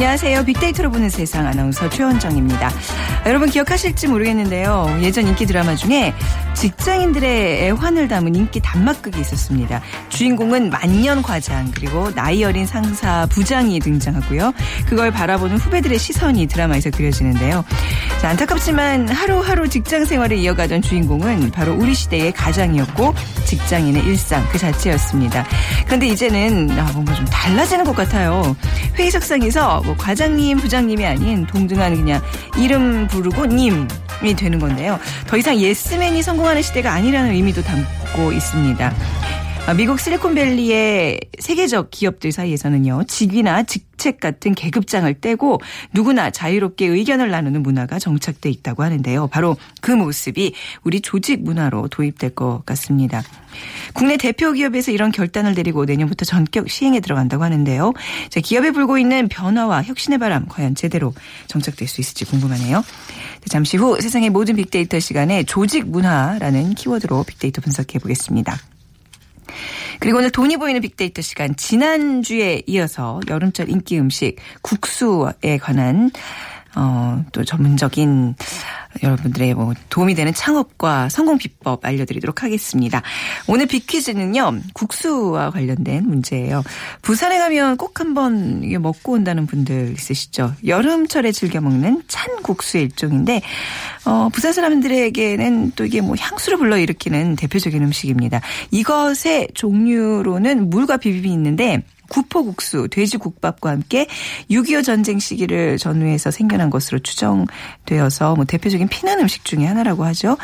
안녕하세요. 빅데이터로 보는 세상 아나운서 최원정입니다. 여러분 기억하실지 모르겠는데요. 예전 인기 드라마 중에 직장인들의 애환을 담은 인기 단막극이 있었습니다. 주인공은 만년 과장 그리고 나이 어린 상사 부장이 등장하고요. 그걸 바라보는 후배들의 시선이 드라마에서 그려지는데요. 자, 안타깝지만 하루하루 직장 생활을 이어가던 주인공은 바로 우리 시대의 가장이었고 직장인의 일상 그 자체였습니다. 그런데 이제는 아, 뭔가 좀 달라지는 것 같아요. 회의석상에서 뭐 과장님, 부장님이 아닌 동등한 그냥 이름 부르고 님이 되는 건데요. 더 이상 예스맨이 성공하는 시대가 아니라는 의미도 담고 있습니다. 아, 미국 실리콘밸리의 세계적 기업들 사이에서는요, 직위나 직책 같은 계급장을 떼고 누구나 자유롭게 의견을 나누는 문화가 정착돼 있다고 하는데요. 바로 그 모습이 우리 조직 문화로 도입될 것 같습니다. 국내 대표 기업에서 이런 결단을 내리고 내년부터 전격 시행에 들어간다고 하는데요. 자, 기업에 불고 있는 변화와 혁신의 바람 과연 제대로 정착될 수 있을지 궁금하네요. 잠시 후 세상의 모든 빅데이터 시간에 조직 문화라는 키워드로 빅데이터 분석해 보겠습니다. 그리고 오늘 돈이 보이는 빅데이터 시간 지난주에 이어서 여름철 인기 음식 국수에 관한 어, 또 전문적인 여러분들의 뭐 도움이 되는 창업과 성공 비법 알려드리도록 하겠습니다. 오늘 빅퀴즈는요, 국수와 관련된 문제예요. 부산에 가면 꼭 한번 먹고 온다는 분들 있으시죠? 여름철에 즐겨 먹는 찬 국수의 일종인데, 어, 부산 사람들에게는 또 이게 뭐 향수를 불러일으키는 대표적인 음식입니다. 이것의 종류로는 물과 비빔이 있는데, 구포국수, 돼지국밥과 함께 6.25 전쟁 시기를 전후해서 생겨난 것으로 추정되어서 뭐 대표적인 피난 음식 중의 하나라고 하죠.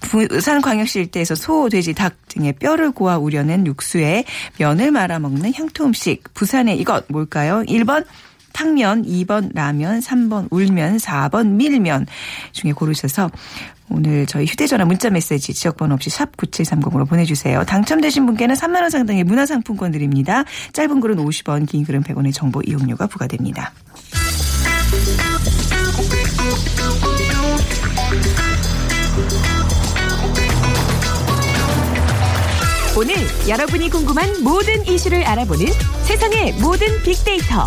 부산광역시 일대에서 소, 돼지, 닭 등의 뼈를 고아 우려낸 육수에 면을 말아 먹는 향토 음식. 부산의 이것 뭘까요? 1번 탕면, 2번 라면, 3번 울면, 4번 밀면 중에 고르셔서 오늘 저희 휴대전화 문자메시지 지역번호 없이 샵 9730으로 보내주세요. 당첨되신 분께는 3만 원 상당의 문화상품권 드립니다. 짧은 글은 50원, 긴 글은 100원의 정보 이용료가 부과됩니다. 오늘 여러분이 궁금한 모든 이슈를 알아보는 세상의 모든 빅데이터.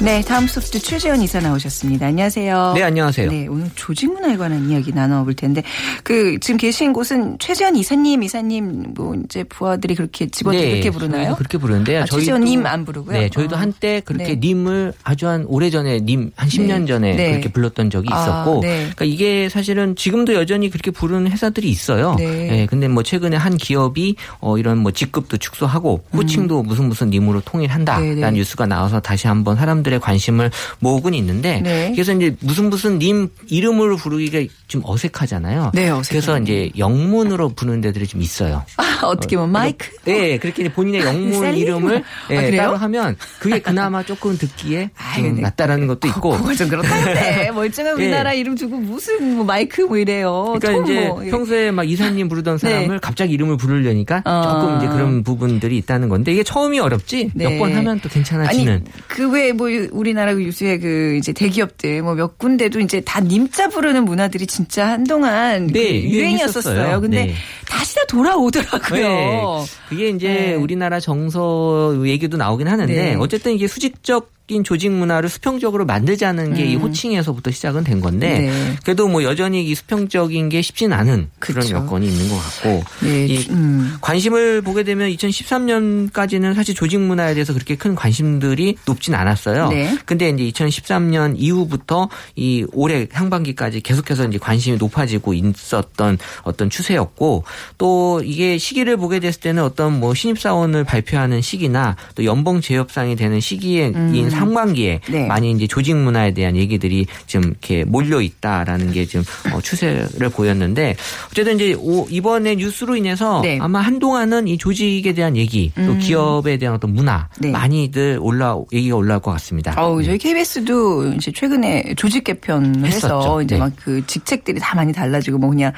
네, 다음 소프트 최재원 이사 나오셨습니다. 안녕하세요. 네, 안녕하세요. 네, 오늘 조직 문화에 관한 이야기 나눠볼 텐데, 그, 지금 계신 곳은 최재원 이사님, 이사님, 뭐, 이제 부하들이 그렇게 직원들이 네, 그렇게 부르나요? 저희도 그렇게 부르는데요. 아, 최재원님 안 부르고요? 네, 저희도 어. 한때 그렇게 네. 님을 아주 한 오래 전에 님, 한 10년 네. 전에 네. 그렇게 불렀던 적이 아, 있었고, 네. 그러니까 이게 사실은 지금도 여전히 그렇게 부르는 회사들이 있어요. 네. 근데 뭐 최근에 한 기업이 어, 이런 뭐 직급도 축소하고 호칭도 무슨 무슨 님으로 통일한다라는 음. 네, 네. 뉴스가 나와서 다시 한번 사람들 의 관심을 모으곤 있는데, 네. 그래서 이제 무슨 무슨 님 이름으로 부르기가 좀 어색하잖아요. 네. 그래서 이제 영문으로 부르는 데들이 좀 있어요. 아, 어떻게 보면 마이크? 네, 그렇게 본인의 영문? 이름을 아, 예? 따로 하면 그게 그나마 조금 듣기에 좀 근데 낫다라는 것도 있고. 그거 좀 그렇다는데 멀쩡한 예. 우리나라 이름 주고 무슨 뭐 마이크 뭐 이래요. 그러니까 통 이제 뭐. 평소에 막 이사님 부르던 네. 사람을 갑자기 이름을 부르려니까 어. 조금 이제 그런 부분들이 있다는 건데 이게 처음이 어렵지 네. 몇번 하면 또 아니 괜찮아지는. 그 외에 뭐 우리나라 요새 그 이제 대기업들 뭐 몇 군데도 이제 다 님자 부르는 문화들이 진짜 한동안 네, 그. 유행이었었어요. 근데 네. 다시 다 돌아오더라고요. 네. 그게 이제 네. 우리나라 정서 얘기도 나오긴 하는데 네. 어쨌든 이게 수직적 수평적인 조직 문화를 수평적으로 만들자는 게이 호칭에서부터 시작은 된 건데 음. 네. 그래도 뭐 여전히 이 수평적인 게 쉽진 않은 그런 그쵸. 여건이 있는 것 같고 네, 이 주- 음. 관심을 보게 되면 2013년까지는 사실 조직 문화에 대해서 그렇게 큰 관심들이 높진 않았어요. 네. 근데 이제 2013년 이후부터 이 올해 상반기까지 계속해서 이제 관심이 높아지고 있었던 어떤 추세였고 또 이게 시기를 보게 됐을 때는 어떤 뭐 신입사원을 발표하는 시기나 또 연봉 재협상이 되는 시기인 상반기에 네. 많이 이제 조직 문화에 대한 얘기들이 좀 이렇게 몰려 있다라는 게 지금 어, 추세를 보였는데 어쨌든 이제 오- 이번에 뉴스로 인해서 네. 아마 한동안은 이 조직에 대한 얘기 또 기업에 대한 어떤 문화 네. 많이들 올라 얘기가 올라올 것 같습니다. 네. 저희 KBS도 이제 최근에 조직 개편을 해서 했었죠. 이제 네. 막그 직책들이 다 많이 달라지고 뭐 그냥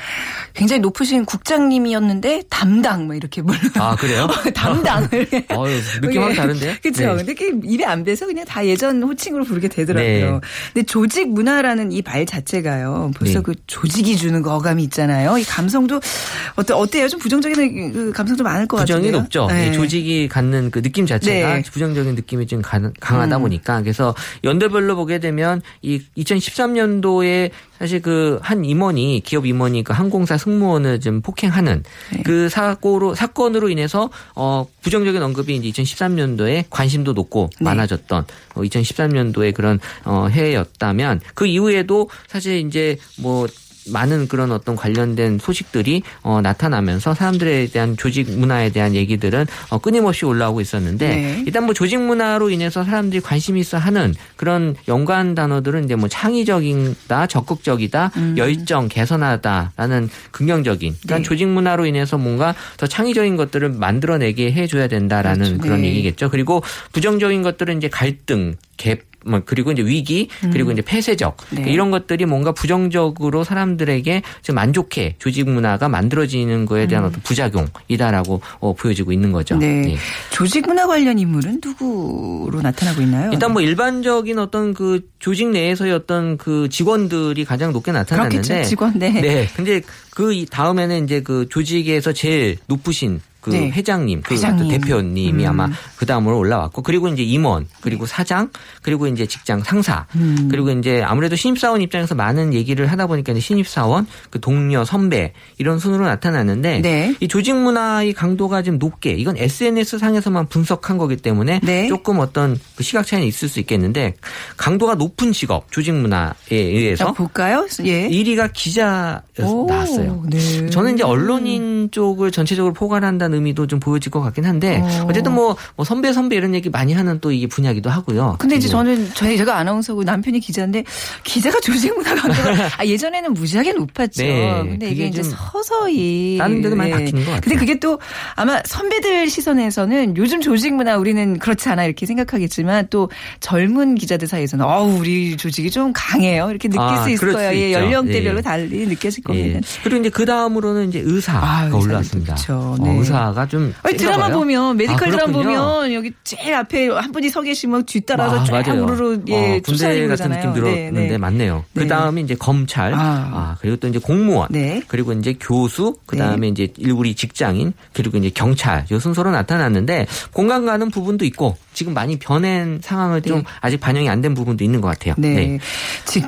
굉장히 높으신 국장님이었는데 담당 뭐 이렇게 물론 아 그래요? 담당을 어유 느낌 확 다른데요? 그렇죠. 네. 근데 그게 입에 안 배서 그냥 다 예전 호칭으로 부르게 되더라고요. 네. 근데 조직 문화라는 이 말 자체가요. 벌써 네. 그 조직이 주는 그 어감이 있잖아요. 이 감성도 어때 어때요? 좀 부정적인 그 감성도 많을 것 부정이 같은데요. 높죠. 네. 이 조직이 갖는 그 느낌 자체가 네. 부정적인 느낌이 좀 가- 강하다 음. 보니까 그래서 연도별로 보게 되면 이 2013년도에 사실 그 한 임원이 기업 임원이 그 항공사 승무원을 좀 폭행하는 네. 그 사고로 사건으로 인해서 어 부정적인 언급이 이제 2013년도에 관심도 높고 네. 많아졌던 어 2013년도의 그런 어 해였다면 그 이후에도 사실 이제 뭐 많은 그런 어떤 관련된 소식들이 어, 나타나면서 사람들에 대한 조직 문화에 대한 얘기들은 어, 끊임없이 올라오고 있었는데 네. 일단 뭐 조직 문화로 인해서 사람들이 관심 있어 하는 그런 연관 단어들은 이제 뭐 창의적이다, 적극적이다, 음. 열정, 개선하다라는 긍정적인 그러니까 네. 조직 문화로 인해서 뭔가 더 창의적인 것들을 만들어내게 해줘야 된다라는 그렇죠. 그런 네. 얘기겠죠. 그리고 부정적인 것들은 이제 갈등, 갭 뭐 그리고 이제 위기 그리고 이제 폐쇄적 네. 이런 것들이 뭔가 부정적으로 사람들에게 좀 만족해 조직 문화가 만들어지는 거에 대한 어떤 부작용이다라고 어, 보여지고 있는 거죠. 음. 네. 예. 조직 문화 관련 인물은 누구로 나타나고 있나요? 일단 뭐 일반적인 어떤 그 조직 내에서의 어떤 그 직원들이 가장 높게 나타났는데 그렇겠죠. 직원, 네. 네. 근데 그이 다음에는 이제 그 조직에서 제일 높으신 그 네. 회장님, 그 회장님. 대표님이 음. 아마 그 다음으로 올라왔고 그리고 이제 임원, 그리고 사장, 그리고 이제 직장 상사, 음. 그리고 이제 아무래도 신입사원 입장에서 많은 얘기를 하다 보니까 이제 신입사원, 그 동료, 선배 이런 순으로 나타났는데 네. 이 조직 문화의 강도가 좀 높게 이건 SNS 상에서만 분석한 거기 때문에 네. 조금 어떤 그 시각 차이는 있을 수 있겠는데 강도가 높은 직업 조직 문화에 의해서 자, 볼까요? 예. 1위가 기자였 오, 나왔어요. 네. 저는 이제 언론인 쪽을 전체적으로 포괄한다는 의미도 좀 보여질 것 같긴 한데 어. 어쨌든 뭐, 뭐 선배 선배 이런 얘기 많이 하는 또 이게 분야기도 하고요. 근데 이제 그리고 저는 저희 제가 아나운서고 남편이 기자인데 기자가 조직 문화 강도가 아, 예전에는 무지하게 높았죠. 네, 근데 이게 이제 좀 서서히 다른 데도 많이 네. 바뀌는 것 같아요. 근데 그게 또 아마 선배들 시선에서는 요즘 조직 문화 우리는 그렇지 않아 이렇게 생각하겠지만 또 젊은 기자들 사이에서는 어우 우리 조직이 좀 강해요 이렇게 느낄 아, 수 있을 거예요. 예. 연령대별로 예. 달리 느껴질 예. 겁니다. 그리고 이제 그 다음으로는 이제 의사가 아, 올라왔습니다. 그쵸. 어, 네. 의사 가 좀 아니, 드라마 봐요. 보면 메디컬 아, 드라마. 보면 여기 제일 앞에 한 분이 서 계시면 뒤따라서 아, 쫙. 우르르 예 어, 군대 같은. 느낌 들었는데 네, 네. 맞네요. 네. 그 다음에 이제 검찰, 아. 아. 그리고 또 이제 공무원, 네. 그리고 이제 교수, 그 다음에 이제 일부리 직장인, 그리고 이제 경찰 이 순서로 나타났는데 공감 가는 부분도 있고 지금 많이 변한 상황을 좀 네. 아직 반영이 안 된 부분도 있는 것 같아요. 네.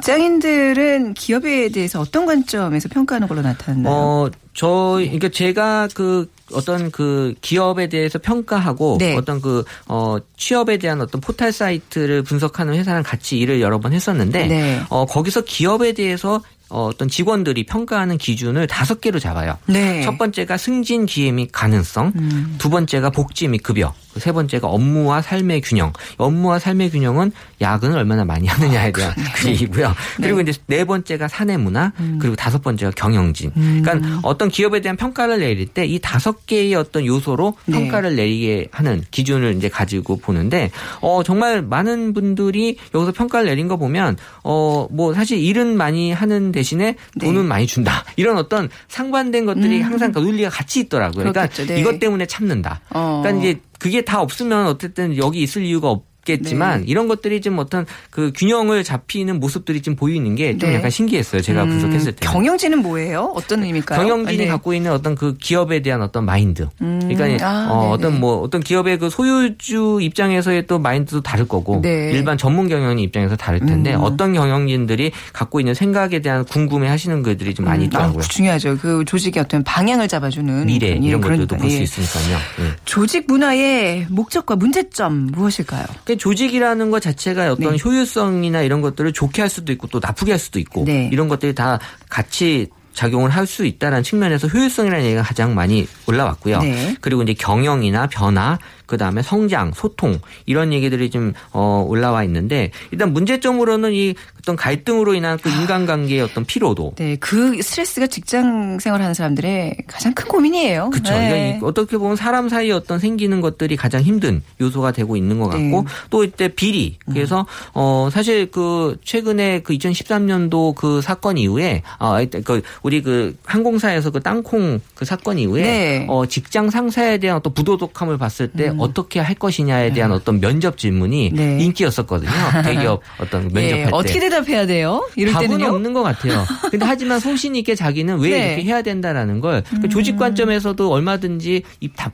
직장인들은 기업에 대해서 어떤 관점에서 평가하는 걸로 나타났나요? 어, 저, 그러니까 제가 그 어떤 그 기업에 대해서 평가하고 네. 어떤 그, 어, 취업에 대한 어떤 포털 사이트를 분석하는 회사랑 같이 일을 여러 번 했었는데, 네. 어, 거기서 기업에 대해서 어, 어떤 직원들이 평가하는 기준을 다섯 개로 잡아요. 네. 첫 번째가 승진 기회 및 가능성, 음. 두 번째가 복지 및 급여, 세 번째가 업무와 삶의 균형. 업무와 삶의 균형은 야근을 얼마나 많이 하느냐에 대한 그 얘기고요. 그리고 이제 네 번째가 사내 문화, 그리고 다섯 번째가 경영진. 그러니까 어떤 기업에 대한 평가를 내릴 때 이 다섯 개의 어떤 요소로 네. 평가를 내리게 하는 기준을 이제 가지고 보는데 어 정말 많은 분들이 여기서 평가를 내린 거 보면 어 뭐 사실 일은 많이 하는 대신에 네. 돈은 많이 준다. 이런 어떤 상반된 것들이 항상 그 논리가 같이 있더라고요. 그러니까 음. 그렇겠죠. 네. 이것 때문에 참는다. 어. 그러니까 이제 그게 다 없으면 어쨌든 여기 있을 이유가 없. 겠지만 네. 이런 것들이 좀 어떤 그 균형을 잡히는 모습들이 좀 보이는 게좀 네. 약간 신기했어요. 제가 분석했을 때. 경영진은 뭐예요? 어떤 의미일까요? 경영진이 네. 갖고 있는 어떤 그 기업에 대한 어떤 마인드. 그러니까 아, 어. 어떤 뭐 어떤 기업의 그 소유주 입장에서의 또 마인드도 다를 거고 네. 음. 일반 전문 경영인 입장에서 다를 텐데 어떤 경영진들이 갖고 있는 생각에 대한 궁금해 하시는 글들이 좀 많이 아, 있더라고요. 중요하죠. 그 조직의 어떤 방향을 잡아주는 미래 예, 이런 것들도 그러니까, 볼수 예. 있으니까요. 예. 조직 문화의 목적과 문제점 무엇일까요? 그 조직이라는 것 자체가 어떤 네. 효율성이나 이런 것들을 좋게 할 수도 있고 또 나쁘게 할 수도 있고 네. 이런 것들이 다 같이 작용을 할 수 있다는 측면에서 효율성이라는 얘기가 가장 많이 올라왔고요. 네. 그리고 이제 경영이나 변화, 그 다음에 성장, 소통 이런 얘기들이 좀 어, 올라와 있는데 일단 문제점으로는 이 어떤 갈등으로 인한 그 인간관계의 어떤 피로도. 네, 그 스트레스가 직장 생활하는 사람들의 가장 큰 고민이에요. 그렇죠. 네. 그러니까 이- 어떻게 보면 사람 사이에 어떤 생기는 것들이 가장 힘든 요소가 되고 있는 것 같고 네. 음. 또 이때 비리. 그래서 어 사실 그 최근에 그 2013년도 그 사건 이후에 아그 우리 그 항공사에서 그 땅콩 그 사건 이후에 네. 음. 어 직장 상사에 대한 어떤 부도덕함을 봤을 때 어떻게 할 것이냐에 대한 어떤 면접 질문이 네. 인기였었거든요. 대기업 어떤 면접할 예, 때. 어떻게 대답해야 돼요? 이럴 답은 때는요? 없는 것 같아요. 근데 하지만 소신 있게 자기는 왜 네. 음. 이렇게 해야 된다라는 걸그 조직 관점에서도 얼마든지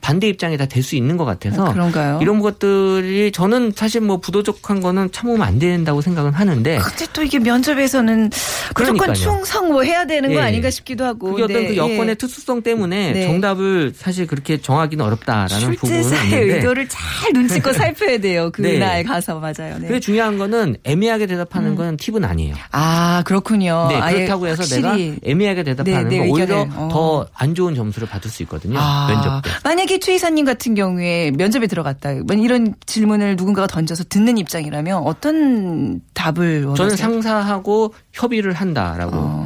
반대 입장이 다 될 수 있는 것 같아서 아, 그런가요? 이런 것들이 저는 사실 뭐 부도덕한 거는 참으면 안 된다고 생각은 하는데 근데 또 이게 면접에서는 무조건. 충성 뭐 해야 되는 거 예. 아닌가 싶기도 하고. 그게 어떤 네, 그 여건의 예. 특수성 때문에 네. 정답을 사실 그렇게 정하기는 어렵다라는 부분은 있는데 의도를 잘 눈치껏 살펴야 돼요. 네. 그날 가서 맞아요. 네. 그게 중요한 거는 애매하게 대답하는 건 팁은 아니에요. 아 그렇군요. 네, 그렇다고 해서 확실히 내가 애매하게 대답하는 네, 네, 건 오히려 의견을. 어. 더안 좋은 점수를 받을 수 있거든요. 아, 면접 때. 만약에 최 이사님 같은 경우에 면접에 들어갔다. 만 이런 질문을 누군가가 던져서 듣는 입장이라면 어떤 답을 원하세요? 저는 상사하고 협의를 한다라고 어.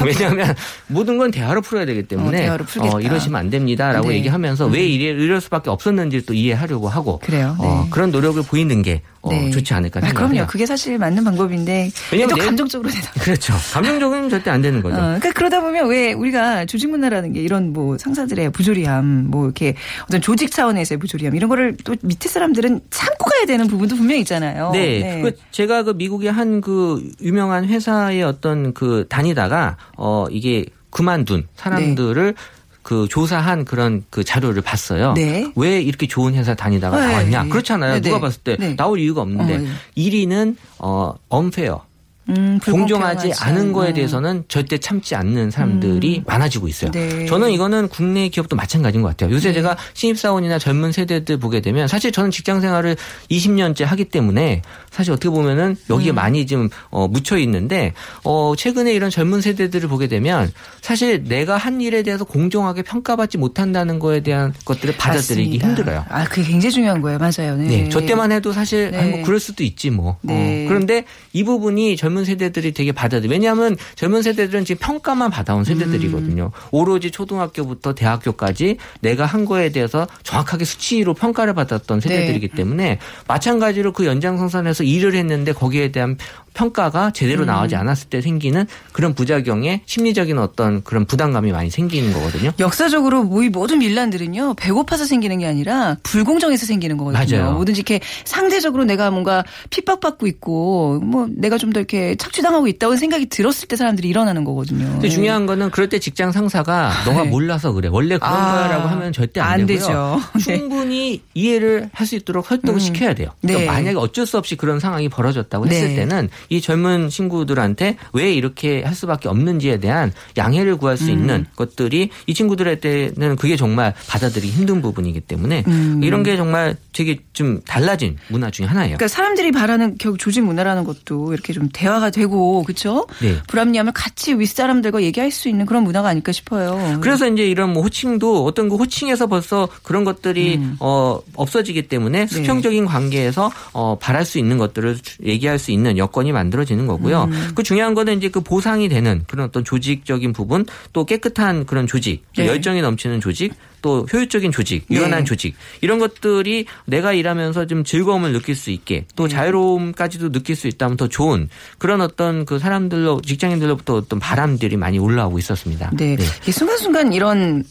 할 거예요. 왜냐하면 모든 건 대화로 풀어야 되기 때문에 어, 대화로 풀겠다. 이러시면 안 됩니다라고 네. 얘기하면서 왜 이래, 이럴 수밖에 없었는지 또 이해하려고 하고 그래요. 어, 네. 그런 노력을 보이는 게 어, 네. 좋지 않을까 아, 생각해요. 그럼요. 그게 사실 맞는 방법인데 왜냐면 또 내- 감정적으로 대답. 그렇죠. 감정적으로는 절대 안 되는 거죠. 어, 그러니까 그러다 보면 왜 우리가 조직 문화라는 게 이런 뭐 상사들의 부조리함, 뭐 이렇게 어떤 조직 차원에서의 부조리함 이런 거를 또 밑에 사람들은 참고 가야 되는 부분도 분명히 있잖아요. 네. 그 제가 그 미국의 한 그 유명한 회사의 어떤 그 다니다가 어 이게 그만둔 사람들을 그 조사한 그런 그 자료를 봤어요. 네. 왜 이렇게 좋은 회사 다니다가 네. 나왔냐? 그렇잖아요. 네, 누가 네. 봤을 때 네. 나올 이유가 없는데 어, 네. 1위는 어 unfair. 음, 공정하지 않은 거에 대해서는 절대 참지 않는 사람들이 많아지고 있어요. 네. 저는 이거는 국내 기업도 마찬가지인 것 같아요. 요새 제가 신입사원이나 젊은 세대들 보게 되면 사실 저는 직장 생활을 20년째 하기 때문에 사실 어떻게 보면은 여기에 많이 좀 어, 묻혀 있는데 어, 최근에 이런 젊은 세대들을 보게 되면 사실 내가 한 일에 대해서 공정하게 평가받지 못한다는 거에 대한 것들을 받아들이기 맞습니다. 힘들어요. 아, 그게 굉장히 중요한 거예요. 맞아요. 네. 네, 저 때만 해도 사실 네. 뭐 그럴 수도 있지 뭐. 네. 어, 그런데 이 부분이 젊은 세대들이 되게 받아들. 왜냐하면 젊은 세대들은 지금 평가만 받아온 세대들이거든요. 음. 오로지 초등학교부터 대학교까지 내가 한 거에 대해서 정확하게 수치로 평가를 받았던 네. 세대들이기 때문에 마찬가지로 그 연장선상에서 일을 했는데 거기에 대한 평가가 제대로 음. 나오지 않았을 때 생기는 그런 부작용에 심리적인 어떤 그런 부담감이 많이 생기는 거거든요. 역사적으로 뭐이 모든 밀란들은요 배고파서 생기는 게 아니라 불공정해서 생기는 거거든요. 맞아요. 뭐든지 이렇게 상대적으로 내가 뭔가 핍박받고 있고 뭐 내가 좀 더 이렇게 착취당하고 있다고 생각이 들었을 때 사람들이 일어나는 거거든요. 근데 중요한 거는 그럴 때 직장 상사가 너가 네. 몰라서 그래. 원래 그런 아, 거야라고 하면 절대 안, 안 되고요. 되죠. 네. 충분히 이해를 할 수 있도록 설득을 시켜야 돼요. 그러니까 네. 만약에 어쩔 수 없이 그런 상황이 벌어졌다고 했을 네. 때는 이 젊은 친구들한테 왜 이렇게 할 수밖에 없는지에 대한 양해를 구할 수 음. 있는 것들이 이 친구들한테는 그게 정말 받아들이기 힘든 부분이기 때문에 음. 이런 게 정말 되게 좀 달라진 문화 중에 하나예요. 그러니까 사람들이 바라는 결국 조직 문화라는 것도 이렇게 좀 대화가 되고 그렇죠? 네. 불합리함을 같이 윗사람들과 얘기할 수 있는 그런 문화가 아닐까 싶어요. 그래서 이제 이런 뭐 호칭도 어떤 그 호칭에서 벌써 그런 것들이 음. 어 없어지기 네. 때문에 수평적인 관계에서 어 바랄 수 있는 것들을 주- 얘기할 수 있는 여건이 만들어지는 거고요. 음. 그 중요한 거는 이제 그 보상이 되는 그런 어떤 조직적인 부분 또 깨끗한 그런 조직 네. 열정이 넘치는 조직 또 효율적인 조직, 유연한 네. 조직 이런 것들이 내가 일하면서 좀 즐거움을 느낄 수 있게 또 네. 자유로움까지도 느낄 수 있다면 더 좋은 그런 어떤 그 사람들로 직장인들로부터 어떤 바람들이 많이 올라오고 있었습니다. 네. 이게 순간순간 이런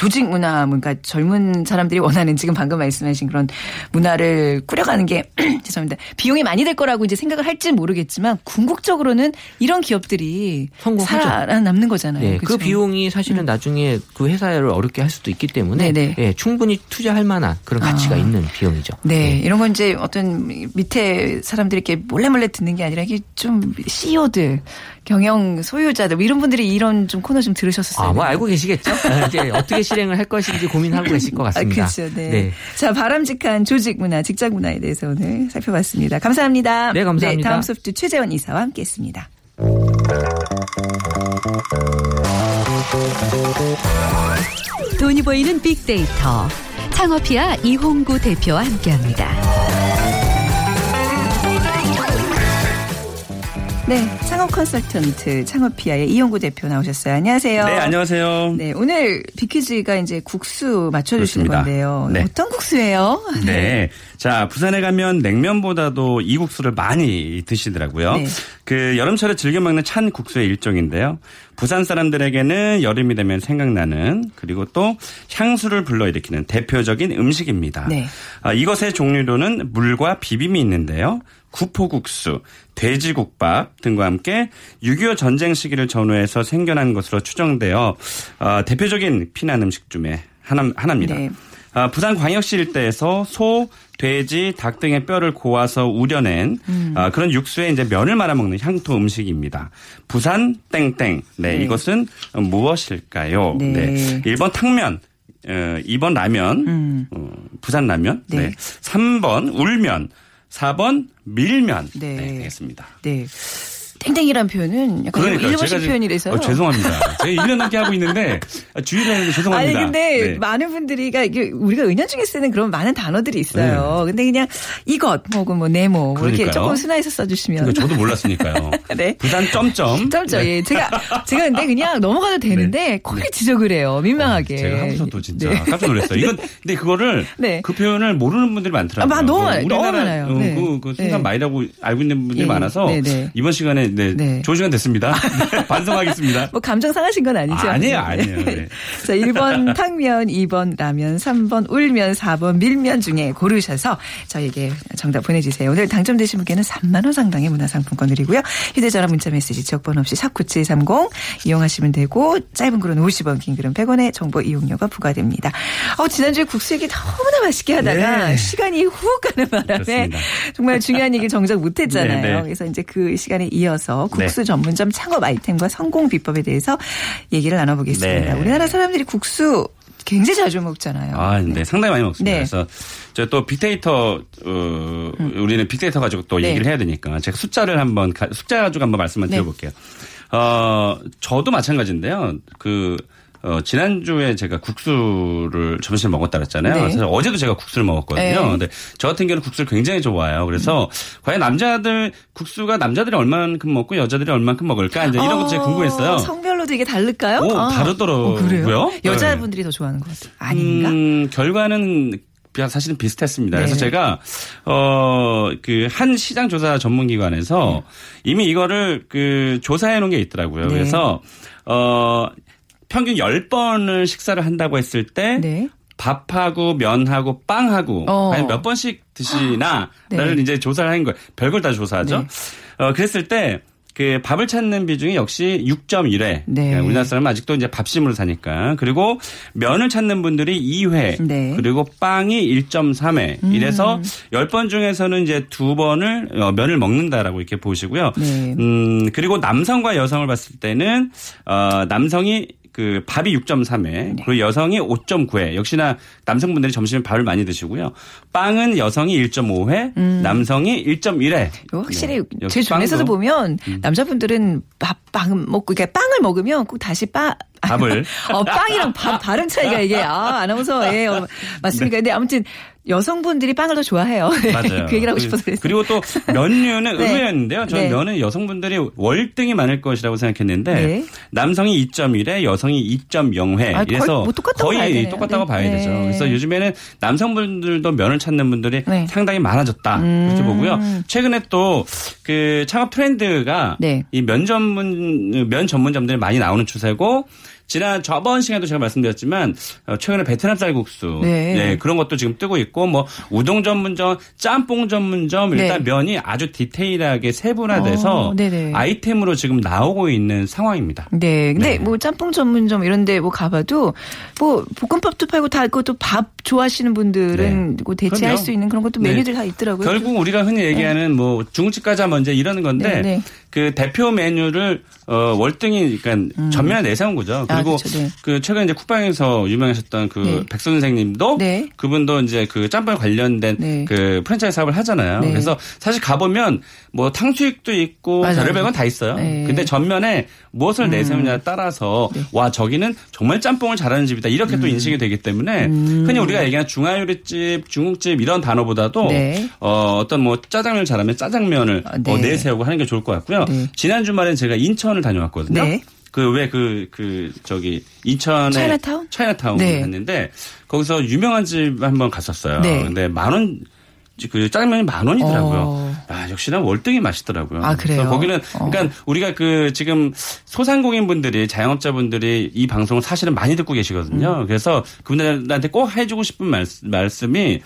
조직 문화, 그러니까 젊은 사람들이 원하는 지금 방금 말씀하신 그런 문화를 꾸려가는 게 죄송합니다. 비용이 많이 될 거라고 이제 생각을 할지 모르겠지만 궁극적으로는 이런 기업들이 성공하죠. 살아남는 거잖아요. 네, 그? 비용이 사실은 나중에 그 회사를 어렵게 할 수도 있기 때문에 네네. 예, 충분히 투자할 만한 그런 가치가 아. 있는 비용이죠. 네, 이런 건 이제 어떤 밑에 사람들이 이렇게 몰래 몰래 듣는 게 아니라 이게 좀 CEO들, 경영 소유자들 뭐 이런 분들이 이런 좀 코너 좀 들으셨었어요. 아, 뭐 알고 계시겠죠? 아, 이제 어떻게 실행을 할 것인지 고민하고 계실 것 같습니다. 아, 그렇죠. 네. 자, 바람직한 조직 문화, 직장 문화에 대해서 오늘 살펴봤습니다. 감사합니다. 네, 감사합니다. 다음 소프트 최재원 이사와 함께했습니다. 돈이 보이는 빅데이터. 창업피아 이홍구 대표와 함께합니다. 네, 창업 컨설턴트 창업피아의 이용구 대표 나오셨어요. 안녕하세요. 네, 안녕하세요. 네, 오늘 비퀴즈가 이제 국수 맞춰주시는 그렇습니다. 건데요. 네. 어떤 국수예요? 네. 자, 부산에 가면 냉면보다도 이 국수를 많이 드시더라고요. 네. 그 여름철에 즐겨 먹는 찬 국수의 일종인데요. 부산 사람들에게는 여름이 되면 생각나는 그리고 또 향수를 불러일으키는 대표적인 음식입니다. 네. 아, 이것의 종류로는 물과 비빔이 있는데요. 구포국수, 돼지국밥 등과 함께 6.25 전쟁 시기를 전후해서 생겨난 것으로 추정되어 어, 대표적인 피난 음식 중에 하나, 하나입니다. 네. 아, 부산 광역시 일대에서 소, 돼지, 닭 등의 뼈를 고아서 우려낸 음. 아, 그런 육수에 이제 면을 말아 먹는 향토 음식입니다. 부산 땡땡. 네, 네. 이것은 무엇일까요? 네. 1번 탕면, 어, 2번 라면, 어, 부산 라면, 음. 네. 네. 3번 울면, 4번 밀면. 네. 네, 되겠습니다. 네. 땡땡이란 표현은 약간 그러니까요. 일본식 표현이라서요. 어, 죄송합니다. 제가 1년 넘게 하고 있는데 주의를 하는데 죄송합니다. 아니 근데 네. 많은 분들이 그러니까 이게 우리가 은연중에 쓰는 그런 많은 단어들이 있어요. 근데 그냥 이것 혹은 뭐 네모 뭐 이렇게 네. 그러니까요. 조금 순화해서 써주시면 그러니까 저도 몰랐으니까요. 네. 부산 점점. 점점 예 제가 제가 근데 그냥 넘어가도 되는데 꼭 지적을 해요 민망하게. 네. 제가 하면서도 진짜 네. 깜짝 놀랐어요. 이건 근데 그거를 네. 그 표현을 모르는 분들이 많더라고요. 아, 마- 너무. 그 우리나라 너무 많아요. 어, 네. 그, 그 순간 네. 말이라고 알고 있는 분들이 예. 많아서 네, 네. 이번 시간에 네, 네. 좋은 시간 됐습니다. 네, 반성하겠습니다. 뭐 감정 상하신 건 아니죠? 아, 아니에요, 아니에요. 네. 자, 1번 탕면, 2번 라면, 3번 울면, 4번 밀면 중에 고르셔서 저에게 정답 보내주세요. 오늘 당첨되신 분께는 3만 원 상당의 문화상품권 드리고요. 휴대전화 문자 메시지 지역번호 없이 샵9730 이용하시면 되고 짧은 글은 50원, 긴 글은 100원의 정보 이용료가 부과됩니다. 어, 지난주에 국수 얘기 너무나 맛있게 하다가 네. 시간이 훅 가는 바람에 그렇습니다. 정말 중요한 얘기 정작 못했잖아요. 네, 네. 그래서 이제 그 시간에 이어서 국수 네. 전문점 창업 아이템과 성공 비법에 대해서 얘기를 나눠보겠습니다. 네. 우리나라 사람들이 국수 굉장히 자주 먹잖아요. 아, 네. 상당히 많이 먹습니다. 네. 그래서 저 또 빅데이터 어 우리는 빅데이터 가지고 또 음. 네. 얘기를 해야 되니까 제가 숫자를 한번 가- 숫자 가지고 한번 말씀을 네. 드려볼게요. 어 저도 마찬가지인데요. 그 어, 지난주에 제가 국수를 점심 먹었다 그랬잖아요. 네. 그래서 어제도 제가 국수를 먹었거든요. 네. 근데 저 같은 경우는 국수를 굉장히 좋아해요. 그래서 과연 남자들 국수가 남자들이 얼만큼 먹고 여자들이 얼만큼 먹을까 이제 이런 것도 제가 어, 궁금했어요. 성별로도 이게 다를까요? 오, 다르더라고요. 어, 그래요? 네. 여자분들이 더 좋아하는 것 같아요. 아닌가? 음, 결과는 비- 사실은 비슷했습니다. 그래서 네. 제가 어 그 한 시장 조사 전문 기관에서 이미 이거를 그 조사해 놓은 게 있더라고요. 네. 그래서 어 평균 10번을 식사를 한다고 했을 때 네. 밥하고 면하고 빵하고 어. 과연 몇 번씩 드시나를 네. 이제 조사를 한 거예요. 별걸 다 조사하죠. 네. 어 그랬을 때 그 밥을 찾는 비중이 역시 6.1회. 네. 우리나라 사람은 아직도 이제 밥심으로 사니까. 그리고 면을 찾는 분들이 2회. 네. 그리고 빵이 1.3회. 음. 이래서 10번 중에서는 이제 두 번을 어, 면을 먹는다라고 이렇게 보시고요. 네. 음, 그리고 남성과 여성을 봤을 때는 어, 남성이 그 밥이 6.3회 네. 그리고 여성이 5.9회 역시나 남성분들이 점심에 밥을 많이 드시고요. 빵은 여성이 1.5회, 남성이 1.1회. 음. 이거 확실히 네. 제 주변에서도 보면 음. 남자분들은 밥, 빵 먹고, 그러니까 빵을 먹으면 꼭 다시 빵, 밥을. 어, 빵이랑 밥 발음 차이가 이게, 아, 아나운서, 예, 어, 맞습니까? 네. 근데 아무튼 여성분들이 빵을 더 좋아해요. 맞아요. 그 얘기를 하고 그- 싶어서 그랬어요. 그리고 또 면류는 네. 의외였는데요. 저는 네. 면은 여성분들이 월등히 많을 것이라고 생각했는데 네. 남성이 2.1에 여성이 2.0회. 아, 이래서 뭐 똑같다고 봐야 거의 되네요. 똑같다고 네. 봐야 네. 되죠. 그래서 요즘에는 남성분들도 면을 찾는 분들이 네. 음. 상당히 많아졌다. 그렇게 보고요. 최근에 또 그 창업 트렌드가 네. 이면 전문 면 전문점들이 많이 나오는 추세고 지난 저번 시간에도 제가 말씀드렸지만 어, 최근에 베트남 쌀국수 네. 예, 그런 것도 지금 뜨고 있고 뭐 우동 전문점, 짬뽕 전문점 일단 네. 면이 아주 디테일하게 세분화돼서 어, 네네. 아이템으로 지금 나오고 있는 상황입니다. 네. 근데 네. 뭐 짬뽕 전문점 이런 데뭐 가봐도 뭐 볶음밥도 팔고 다 그것도 밥 좋아하시는 분들은 뭐 대체할 그럼요. 수 있는 그런 것도 네. 메뉴들 다 있더라고요. 결국 우리가 흔히 얘기하는 뭐 중국집 가자 먼저 이러는 건데 네, 네. 그 대표 메뉴를 어 월등히 그러니까 전면에 내세운 거죠. 아, 그리고 그렇죠. 네. 그 최근 이제 쿠팡에서 유명하셨던 그 네. 백 선 생님도 네. 그분도 이제 그 짬뽕 관련된 네. 그 프랜차이즈 사업을 하잖아요. 네. 그래서 사실 가보면 뭐 탕수육도 있고 맞아요. 별의별 건 다 있어요. 네. 음. 근데 전면에 무엇을 내세우냐에 따라서 와 저기는 정말 짬뽕을 잘하는 집이다 이렇게 음. 또 인식이 되기 때문에 흔히 우리가 얘기하는 중화요리집, 중국집 이런 단어보다도 네. 어, 어떤 뭐 짜장면을 잘하면 짜장면을 아, 네. 어, 내세우고 하는 게 좋을 것 같고요. 네. 지난 주말엔 제가 인천을 다녀왔거든요. 네. 그왜그그 저기 인천에 차이나타운? 차이나타운 네. 갔는데 거기서 유명한 집 한번 갔었어요. 네. 근데 만 원. 그 짜장면이 만 원이더라고요. 어. 아 역시나 월등히 맛있더라고요. 아, 그래요? 거기는 어. 그러니까 우리가 그 지금 소상공인 분들이 자영업자분들이 이 방송을 사실은 많이 듣고 음. 계시거든요. 그래서 그분들한테 꼭 해주고 싶은 말씀, 말씀이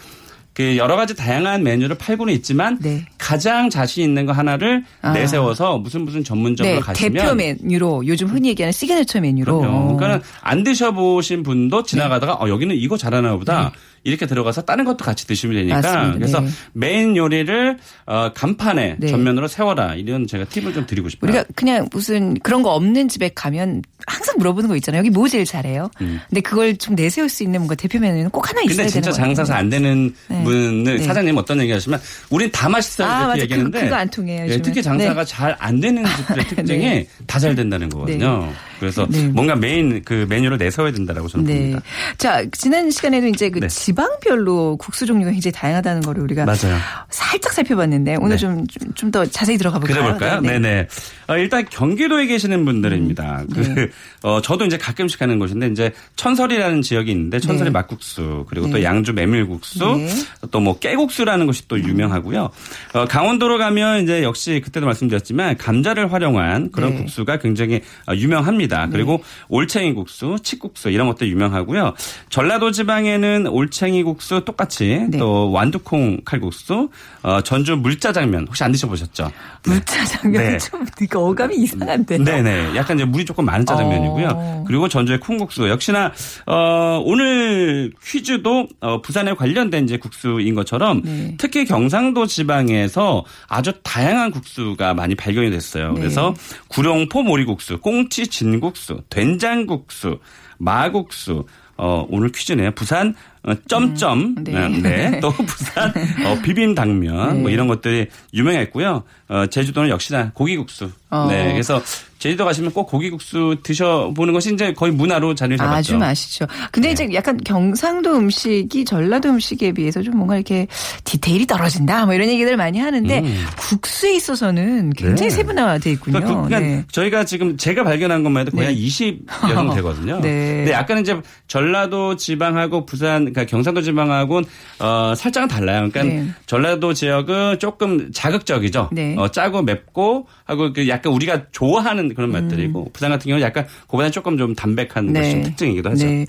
그 여러 가지 다양한 메뉴를 팔고는 있지만 네. 가장 자신 있는 거 하나를 아. 내세워서 무슨 무슨 전문점으로 네, 가시면 대표 메뉴로 요즘 흔히 얘기하는 시그니처 메뉴로. 그럼요. 그러니까 안 드셔보신 분도 지나가다가 어, 여기는 이거 잘하나 보다. 이렇게 들어가서 다른 것도 같이 드시면 되니까. 네. 맞습니다. 그래서 네. 메인 요리를 어, 간판에 네. 전면으로 세워라. 이런 제가 팁을 좀 드리고 싶어요. 우리가 그냥 무슨 그런 거 없는 집에 가면 항상 물어보는 거 있잖아요. 여기 뭐 제일 잘해요? 근데 그걸 좀 내세울 수 있는 뭔가 대표 메뉴는 꼭 하나 있어야 음. 근데 진짜 되는 거 장사가 안 되는 네. 분을 네. 사장님 어떤 얘기 하시면 우린 다 맛있어요. 아, 이렇게 맞아. 얘기하는데 그거- 그거 안 통해요, 예, 요즘은. 특히 장사가 네. 잘안 되는 집들의 특징이 다 잘 된다는 거거든요. 그래서 네. 뭔가 메인 그 메뉴를 내세워야 된다라고 저는 네. 봅니다. 자, 지난 시간에도 이제 그 네. 지방별로 국수 종류가 굉장히 다양하다는 거를 우리가 맞아요. 살짝 살펴봤는데 오늘 네. 좀좀 더 자세히 들어가 볼까요? 그래 볼까요? 네, 네, 네. 네. 어, 일단 경기도에 계시는 분들입니다. 그, 어, 저도 이제 가끔씩 하는 곳인데 이제 천설이라는 지역이 있는데 천설이 네. 막국수 그리고 또 네. 양주 메밀국수 네. 또뭐 깨국수라는 것이 또 유명하고요. 어, 강원도로 가면 이제 역시 그때도 말씀드렸지만 감자를 활용한 그런 네. 국수가 굉장히 어, 유명합니다. 그리고 올챙이 국수, 칡국수 이런 것도 유명하고요. 전라도 지방에는 올챙이 국수 똑같이 네. 또 완두콩 칼국수, 어, 전주 물짜장면 혹시 안 드셔보셨죠? 물짜장면 네. 좀 이거 어감이 이상한데. 네네. 약간 이제 물이 조금 많은 짜장면이고요. 어. 그리고 전주의 콩국수. 역시나, 어, 오늘 퀴즈도, 어, 부산에 관련된 이제 국수인 것처럼 네. 특히 경상도 지방에서 아주 다양한 국수가 많이 발견이 됐어요. 네. 그래서 구룡포 모리국수, 꽁치 진 국수, 된장국수, 마국수, 어, 오늘 퀴즈네요. 부산 어, 점점 네. 네. 네. 또 부산 어, 비빔 당면 뭐 네. 이런 것들이 유명했고요. 어, 제주도는 역시나 고기국수. 어. 네. 그래서 제주도 가시면 꼭 고기국수 드셔보는 것이 이제 거의 문화로 자리를 잡았죠. 아주 맛있죠. 근데 네. 이제 약간 경상도 음식이 전라도 음식에 비해서 좀 뭔가 이렇게 디테일이 떨어진다 뭐 이런 얘기들 많이 하는데 음. 국수에 있어서는 굉장히 네. 세분화돼 있군요. 그러니까, 그- 그러니까 네. 저희가 지금 제가 발견한 것만 해도 거의 한 20여 정도 되거든요. 네. 근데 약간 이제 전라도 지방하고 부산, 그러니까 경상도 지방하고는 어, 살짝은 달라요. 그러니까 네. 전라도 지역은 조금 자극적이죠. 네. 어, 짜고 맵고 하고 그 약간 우리가 좋아하는 그런 맛들이고 부산 같은 경우는 약간 그보다 조금 좀 담백한 음. 네. 것이 좀 특징이기도 하죠. 네.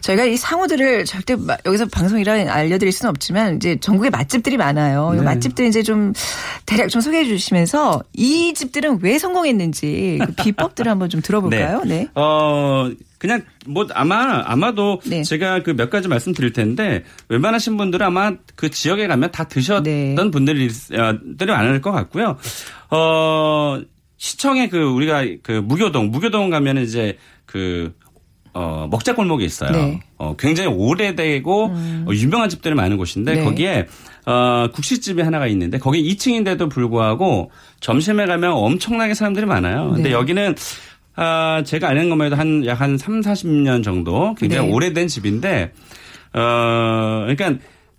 저희가 이 상호들을 절대 마- 여기서 방송이라 알려드릴 수는 없지만 이제 전국에 맛집들이 많아요. 이 네. 맛집들 이제 좀 대략 좀 소개해 주시면서 이 집들은 왜 성공했는지 그 비법들을 한번 좀 들어볼까요? 네. 어, 그냥 뭐 아마 아마도 네. 제가 그 몇 가지 말씀드릴 텐데 웬만하신 분들은 아마 그 지역에 가면 다 드셨던 네. 분들이 어, 들이 많을 것 같고요. 어, 시청에 그 우리가 그 무교동 무교동 가면 이제 그 어, 먹자 골목이 있어요. 네. 어, 굉장히 오래되고 어, 유명한 집들이 많은 곳인데 네. 거기에 어, 국시집이 하나가 있는데 거기 2층인데도 불구하고 점심에 가면 엄청나게 사람들이 많아요. 근데 네. 여기는 아, 제가 아는 것만 해도 한, 약한 3, 40년 정도 굉장히 네. 오래된 집인데, 어, 그러니까,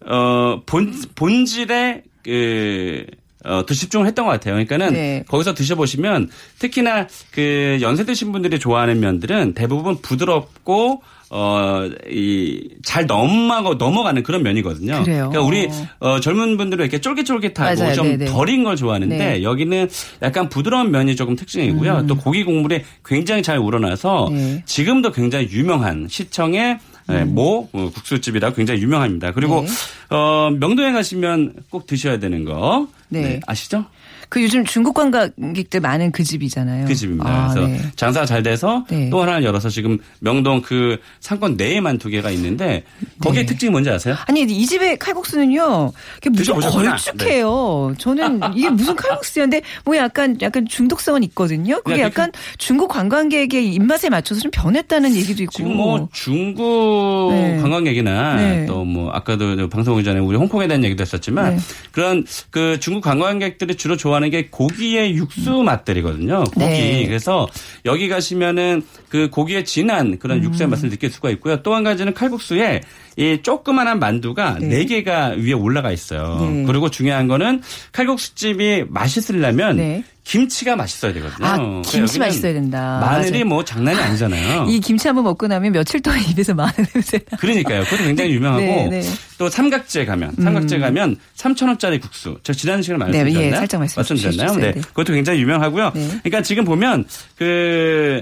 어, 본, 본질에 그, 어, 더 집중을 했던 것 같아요. 그러니까는 네. 거기서 드셔보시면 특히나 그 연세 드신 분들이 좋아하는 면들은 대부분 부드럽고 어, 이, 잘 넘어가고 넘어가는 그런 면이거든요. 그래요. 그러니까 우리, 어, 젊은 분들은 이렇게 쫄깃쫄깃하고 맞아요. 좀 네네. 덜인 걸 좋아하는데 네. 여기는 약간 부드러운 면이 조금 특징이고요. 또 고기 국물이 굉장히 잘 우러나서 음. 네. 지금도 굉장히 유명한 시청의 예, 모 어, 국수집이라 굉장히 유명합니다. 그리고 음. 네. 어, 명동에 가시면 꼭 드셔야 되는 거 네. 아시죠? 그 요즘 중국 관광객들 많은 그 집이잖아요. 그 집입니다. 아, 그래서 네. 장사가 잘 돼서 네. 또 하나를 열어서 지금 명동 그 상권 내에만 두 개가 있는데 거기에 네. 특징이 뭔지 아세요? 아니 이 집의 칼국수는요. 이게 무슨. 네. 걸쭉해요. 저는 이게 무슨 칼국수였는데 뭐 약간 약간 중독성은 있거든요. 그게 네, 약간 중국 관광객의 입맛에 맞춰서 좀 변했다는 얘기도 있고. 지금 뭐 중국 네. 관광객이나 네. 또뭐 아까도 방송 오기 전에 우리 홍콩에 대한 얘기도 했었지만 네. 그런 그 중국 관광객들이 주로 좋아 하는 게 고기의 육수 맛들이거든요. 고기. 음. 네. 그래서 여기 가시면은 그 고기의 진한 음. 그런 육수의 맛을 느낄 수가 있고요. 또 한 가지는 칼국수에 이 조그만한 만두가 네. 네 개가 위에 올라가 있어요. 네. 그리고 중요한 거는 칼국수집이 맛있으려면 네. 김치가 맛있어야 되거든요. 아, 그러니까 김치 맛있어야 된다. 마늘이 맞아요. 뭐 장난이 아니잖아요. 이 김치 한번 먹고 나면 며칠 동안 입에서 마늘 냄새 나. 그러니까요. 그것도 굉장히 유명하고 네, 네. 또 삼각제 가면 삼각제 가면 3천 원짜리 국수. 제가 지난 시간에 네, 말씀드렸나요? 예, 살짝 말씀 말씀드렸나요? 주셨어요. 네. 네. 그것도 굉장히 유명하고요. 네. 그러니까 지금 보면 그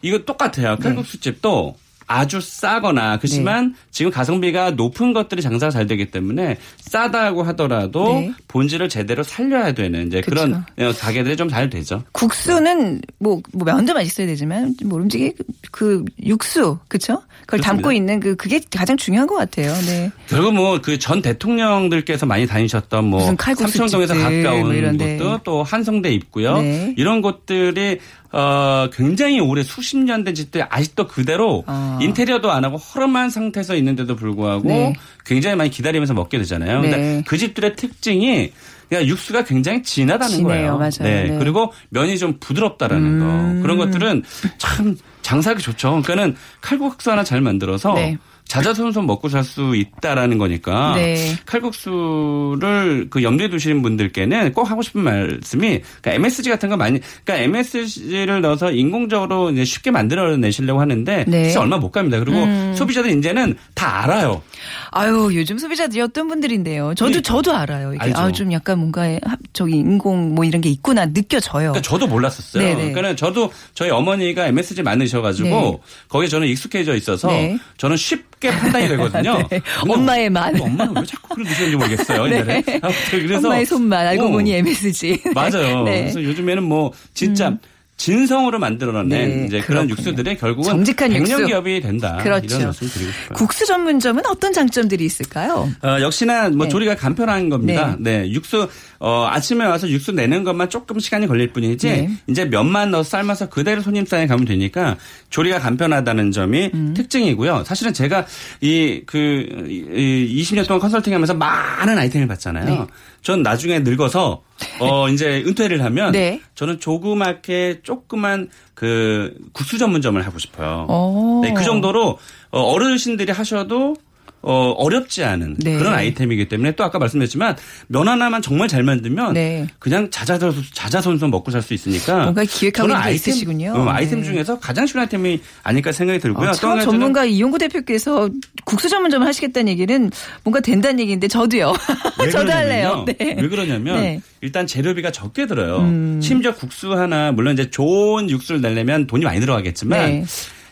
이거 똑같아요. 네. 칼국수집도 아주 싸거나 그렇지만 지금 가성비가 높은 것들이 장사가 잘 되기 때문에 싸다고 하더라도 네. 본질을 제대로 살려야 되는 이제 그런 그쵸. 가게들이 좀 잘 되죠. 국수는 뭐, 뭐 면도 맛있어야 되지만 모름지기 그, 그 육수 그쵸? 그걸 그렇습니다. 담고 있는 그 그게 가장 중요한 것 같아요. 네. 결국 뭐 그 전 대통령들께서 많이 다니셨던 뭐 삼청동에서 가까운 뭐. 곳도 또 한성대 있고요. 네. 이런 곳들이 어 굉장히 오래 수십 년 된 집들이 아직도 그대로 아. 인테리어도 안 하고 허름한 상태에서 있는데도 불구하고 네. 굉장히 많이 기다리면서 먹게 되잖아요. 근데 네. 그 집들의 특징이 그냥 육수가 굉장히 진하다는 진해요. 거예요. 맞아요. 네. 네. 그리고 면이 좀 부드럽다라는 음. 거. 그런 것들은 참 장사하기 좋죠. 그러니까는 칼국수 하나 잘 만들어서 네. 자자손손 먹고 살 수 있다라는 거니까 네. 칼국수를 그 염두에 두시는 분들께는 꼭 하고 싶은 말씀이 그러니까 MSG 같은 거 많이 그러니까 MSG를 넣어서 인공적으로 이제 쉽게 만들어 내시려고 하는데 네. 진짜 얼마 못 갑니다. 그리고 소비자들 이제는 다 알아요. 아유 요즘 소비자들이 어떤 분들인데요. 저도 그러니까. 저도 알아요. 이게. 아, 좀 약간 뭔가 합- 저기 인공 뭐 이런 게 있구나 느껴져요. 그러니까 저도 몰랐었어요. 네네. 그러니까 저도 저희 어머니가 MSG 많으셔가지고 네. 거기에 저는 익숙해져 있어서 네. 저는 쉽게 판단이 되거든요. 네. 엄마의 맛. 엄마는 왜 자꾸 그런 드시는지 모르겠어요. 네. 그래서 엄마의 손맛 알고 어. 보니 MSG. 맞아요. 네. 그래서 요즘에는 뭐 진짜 진성으로 만들어낸 네, 이제 그런. 육수들이 결국은 정직한 육수. 백년 기업이 된다. 그렇죠. 이런 말씀 드리고 싶어요. 국수 전문점은 어떤 장점들이 있을까요? 어, 역시나 뭐 네. 조리가 간편한 겁니다. 네. 육수 어, 아침에 와서 육수 내는 것만 조금 시간이 걸릴 뿐이지 네. 이제 면만 넣어 삶아서 그대로 손님상에 가면 되니까 조리가 간편하다는 점이 음. 특징이고요. 사실은 제가 이그 이 20년 동안 컨설팅하면서 많은 아이템을 봤잖아요. 네. 전 나중에 늙어서 어 이제 은퇴를 하면 네. 저는 조그맣게 조그만 그 국수 전문점을 하고 싶어요. 오. 네, 그 정도로 어, 어르신들이 하셔도 어, 어렵지 않은 네. 그런 아이템이기 때문에 또 아까 말씀드렸지만 면 하나만 정말 잘 만들면 네. 그냥 자자손 자자손손 먹고 살 수 있으니까 뭔가 있는 게 있으시군요. 어, 아이템 네. 중에서 가장 쉬운 아이템이 아닐까 생각이 들고요. 아, 또참 전문가 이용구 대표께서 국수 전문점 하시겠다는 얘기는 뭔가 된다는 얘기인데 저도요. 왜 저도 할래요. 네. 왜 그러냐면 네. 음. 일단 재료비가 적게 들어요. 심지어 국수 하나 물론 이제 좋은 육수를 내려면 돈이 많이 들어가겠지만 네.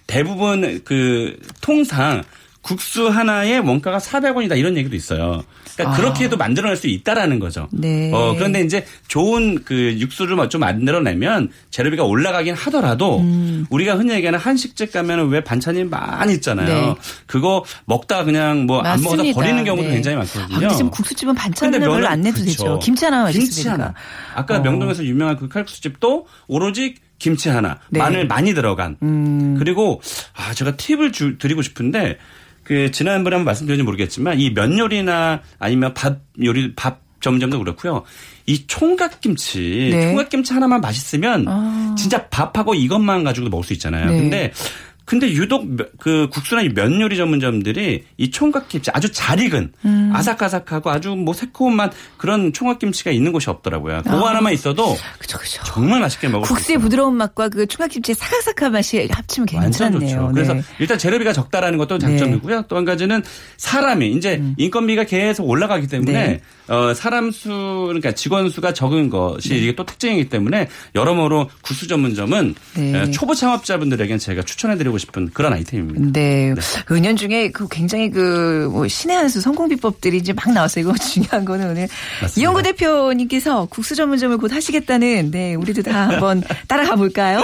대부분 그 통상 국수 하나에 원가가 400원이다 이런 얘기도 있어요. 그러니까 아. 그렇게 해도 만들어낼 수 있다라는 거죠. 네. 어, 그런데 이제 좋은 그 육수를 좀 만들어내면 재료비가 올라가긴 하더라도 음. 우리가 흔히 얘기하는 한식집 가면은 왜 반찬이 많이 있잖아요. 네. 그거 먹다가 그냥 뭐 안 먹어서. 버리는 경우도 네. 굉장히 많거든요. 아, 근데 지금 국수집은 반찬을 별로 안 내도 그쵸. 되죠. 김치 하나만 김치 있으면 되니까. 하나. 아까 어. 명동에서 유명한 그 칼국수집도 오로지 김치 하나, 네. 음. 마늘 많이 들어간. 그리고 아 제가 팁을 주, 드리고 싶은데 그 지난번에 한번 말씀드렸는지 모르겠지만 이 면 요리나 아니면 밥 요리 밥 점점도 그렇고요. 이 총각김치, 네. 총각김치 하나만 맛있으면 아. 진짜 밥하고 이것만 가지고도 먹을 수 있잖아요. 네. 근데 근데 유독 며- 그 국수나 이면 요리 전문점들이 이 총각김치 아주 잘 익은 음. 아삭아삭하고 아주 뭐 새콤한 그런 총각김치가 있는 곳이 없더라고요. 그거 하나만 있어도 그죠, 그죠. 정말 맛있게 먹을 수 국수의 있어요. 부드러운 맛과 그 총각김치의 사각사각한 맛이 합치면 완전 괜찮네요. 좋죠. 그래서 네. 일단 재료비가 적다라는 것도 장점이고요. 또한 가지는 사람이 이제 인건비가 계속 올라가기 때문에 음. 네. 어, 사람 수 그러니까 직원 수가 적은 것이 이게 또 특징이기 때문에 여러모로 구수 전문점은 네. 에, 초보 창업자분들에겐 제가 추천해드리고 싶은 그런 아이템입니다. 네. 은연 중에 그 굉장히 그뭐 신의 한 수 성공 비법들이 이제 막 나왔어요. 이거 중요한 거는 오늘 맞습니다. 이용구 대표님께서 국수 전문점을 곧 하시겠다는 네, 우리도 다 한번 따라가 볼까요?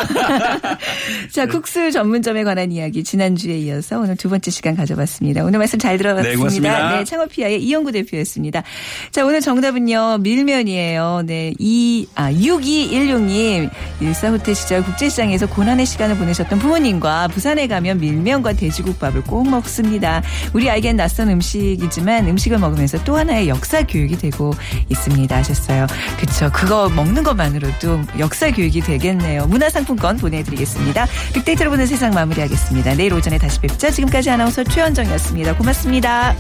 자, 국수 전문점에 관한 이야기 지난주에 이어서 오늘 두 번째 시간 가져봤습니다. 오늘 말씀 잘 네, 들어봤습니다. 고맙습니다. 네, 창업피아의 이용구 대표였습니다. 자, 오늘 정답은요. 밀면이에요. 네. 이, 아, 6216님. 일사후퇴 시절 국제시장에서 고난의 시간을 보내셨던 부모님과 부산에 가면 밀면과 돼지국밥을 꼭 먹습니다. 우리 아이겐 낯선 음식이지만 음식을 먹으면서 또 하나의 역사 교육이 되고 있습니다. 하셨어요. 그쵸. 그거 먹는 것만으로도 역사 교육이 되겠네요. 문화상품권 보내드리겠습니다. 빅데이터로 보는 세상 마무리하겠습니다. 내일 오전에 다시 뵙죠. 지금까지 아나운서 최현정이었습니다. 고맙습니다.